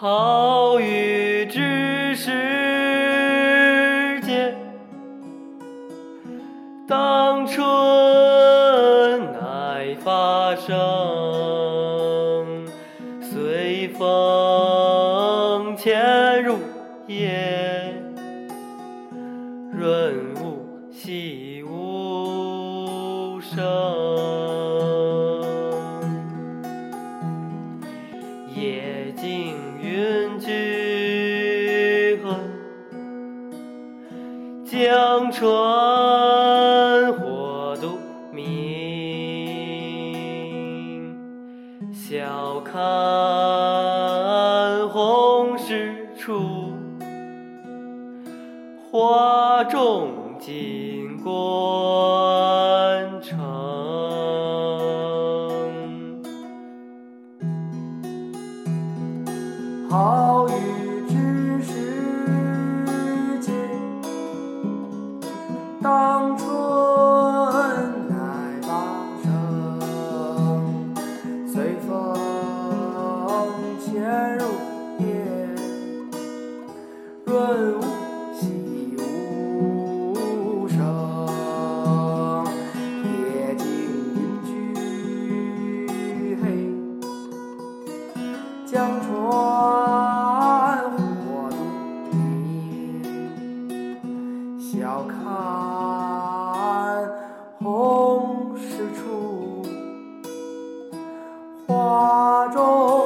好雨知时节，当春乃发生，随风潜入夜，润物细无声。夜静云俱黑，江船火独明。晓看红湿处，花重锦官好雨知时节，当春乃发生。随风潜入看红湿处花中